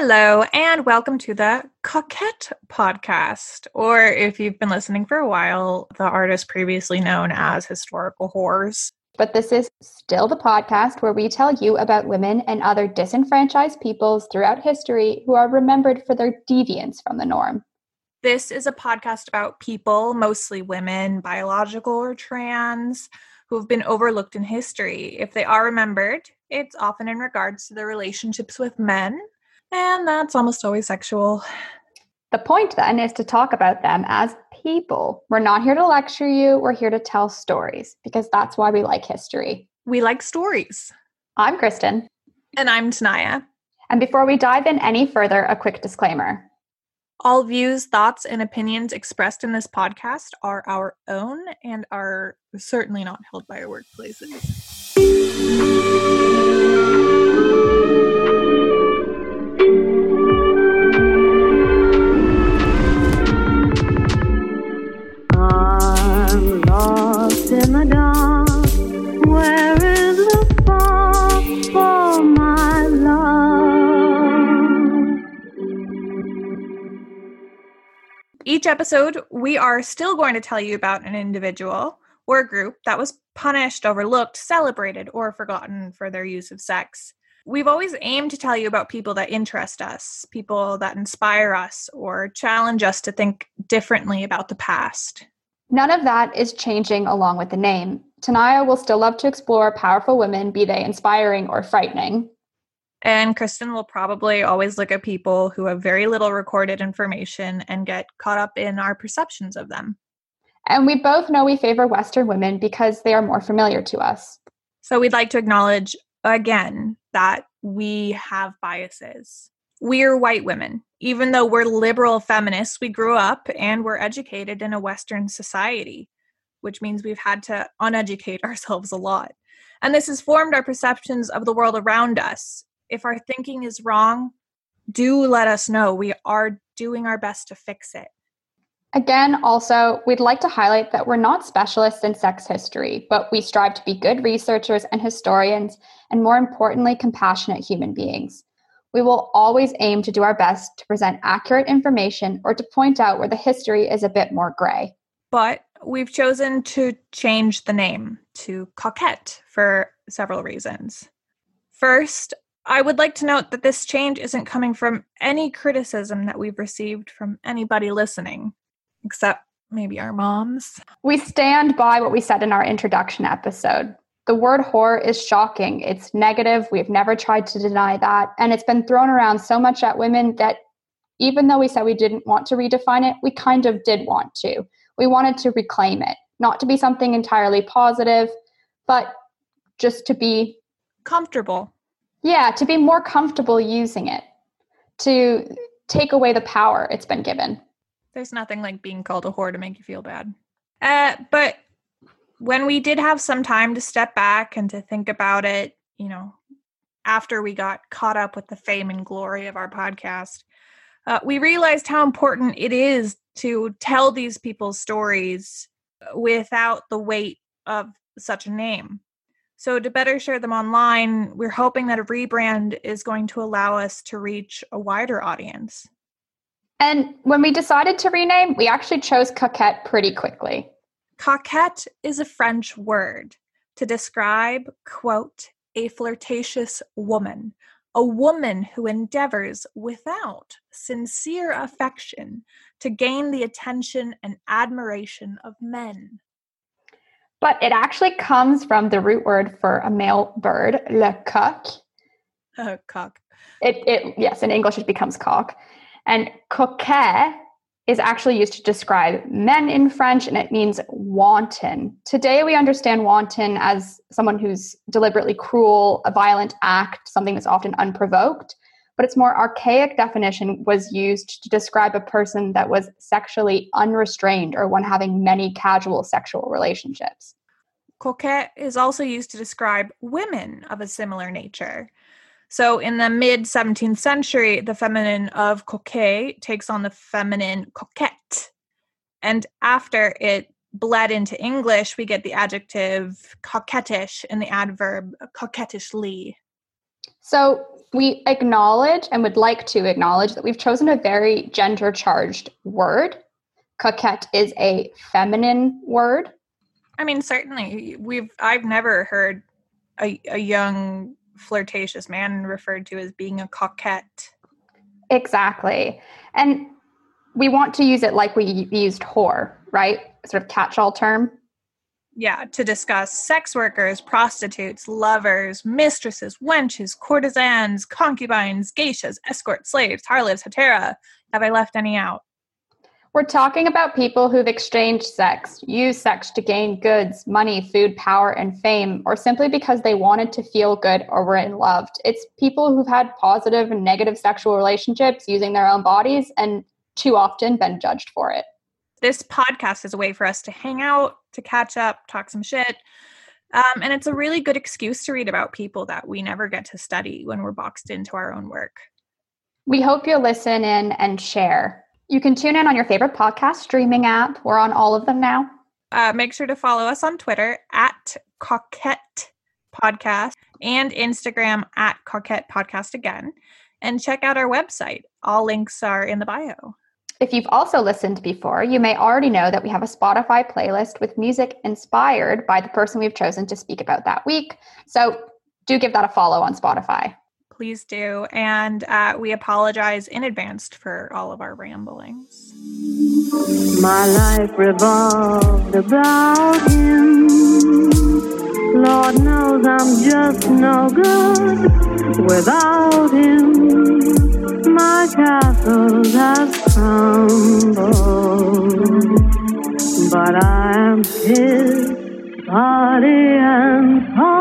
Hello, and welcome to the Coquette podcast, or if you've been listening for a while, the artist previously known as Historical Whores. But this is still the podcast where we tell you about women and other disenfranchised peoples throughout history who are remembered for their deviance from the norm. This is a podcast about people, mostly women, biological or trans, who have been overlooked in history. If they are remembered, it's often in regards to their relationships with men and that's almost always sexual. The point then is to talk about them as people. We're not here to lecture you, we're here to tell stories because that's why we like history. We like stories. I'm Kristen. And I'm Tanaya. And before we dive in any further, a quick disclaimer. All views, thoughts, and opinions expressed in this podcast are our own and are certainly not held by our workplaces. Each episode, we are still going to tell you about an individual or group that was punished, overlooked, celebrated, or forgotten for their use of sex. We've always aimed to tell you about people that interest us, people that inspire us, or challenge us to think differently about the past. None of that is changing along with the name. Tanaya will still love to explore powerful women, be they inspiring or frightening. And Kristen will probably always look at people who have very little recorded information and get caught up in our perceptions of them. And we both know we favor Western women because they are more familiar to us. So we'd like to acknowledge again that we have biases. We're white women. Even though we're liberal feminists, we grew up and were educated in a Western society, which means we've had to uneducate ourselves a lot. And this has formed our perceptions of the world around us if our thinking is wrong, do let us know. We are doing our best to fix it. Again, also, we'd like to highlight that we're not specialists in sex history, but we strive to be good researchers and historians, and more importantly, compassionate human beings. We will always aim to do our best to present accurate information or to point out where the history is a bit more gray. But we've chosen to change the name to Coquette for several reasons. First, I would like to note that this change isn't coming from any criticism that we've received from anybody listening, except maybe our moms. We stand by what we said in our introduction episode. The word whore is shocking. It's negative. We've never tried to deny that. And it's been thrown around so much at women that even though we said we didn't want to redefine it, we kind of did want to. We wanted to reclaim it, not to be something entirely positive, but just to be comfortable yeah, to be more comfortable using it, to take away the power it's been given. There's nothing like being called a whore to make you feel bad. Uh, but when we did have some time to step back and to think about it, you know, after we got caught up with the fame and glory of our podcast, uh, we realized how important it is to tell these people's stories without the weight of such a name. So, to better share them online, we're hoping that a rebrand is going to allow us to reach a wider audience. And when we decided to rename, we actually chose coquette pretty quickly. Coquette is a French word to describe, quote, a flirtatious woman, a woman who endeavors without sincere affection to gain the attention and admiration of men. But it actually comes from the root word for a male bird, le coq. Uh, cock. It, it, yes, in English it becomes cock. And coquet is actually used to describe men in French and it means wanton. Today we understand wanton as someone who's deliberately cruel, a violent act, something that's often unprovoked. But its more archaic definition was used to describe a person that was sexually unrestrained or one having many casual sexual relationships. Coquette is also used to describe women of a similar nature. So, in the mid 17th century, the feminine of coquet takes on the feminine coquette. And after it bled into English, we get the adjective coquettish and the adverb coquettishly. So we acknowledge and would like to acknowledge that we've chosen a very gender charged word. Coquette is a feminine word. I mean, certainly we've I've never heard a, a young flirtatious man referred to as being a coquette. Exactly. And we want to use it like we used whore, right? Sort of catch all term. Yeah, to discuss sex workers, prostitutes, lovers, mistresses, wenches, courtesans, concubines, geishas, escorts, slaves, harlots, hetaera. Have I left any out? We're talking about people who've exchanged sex, used sex to gain goods, money, food, power, and fame, or simply because they wanted to feel good or were in loved. It's people who've had positive and negative sexual relationships using their own bodies and too often been judged for it. This podcast is a way for us to hang out, to catch up, talk some shit. Um, and it's a really good excuse to read about people that we never get to study when we're boxed into our own work. We hope you'll listen in and share. You can tune in on your favorite podcast streaming app. We're on all of them now. Uh, make sure to follow us on Twitter at Coquette Podcast and Instagram at Coquette Podcast again. And check out our website. All links are in the bio. If you've also listened before, you may already know that we have a Spotify playlist with music inspired by the person we've chosen to speak about that week. So do give that a follow on Spotify please do. And uh, we apologize in advance for all of our ramblings. My life revolved about him. Lord knows I'm just no good without him. My castles have crumbled, but I am his body and soul.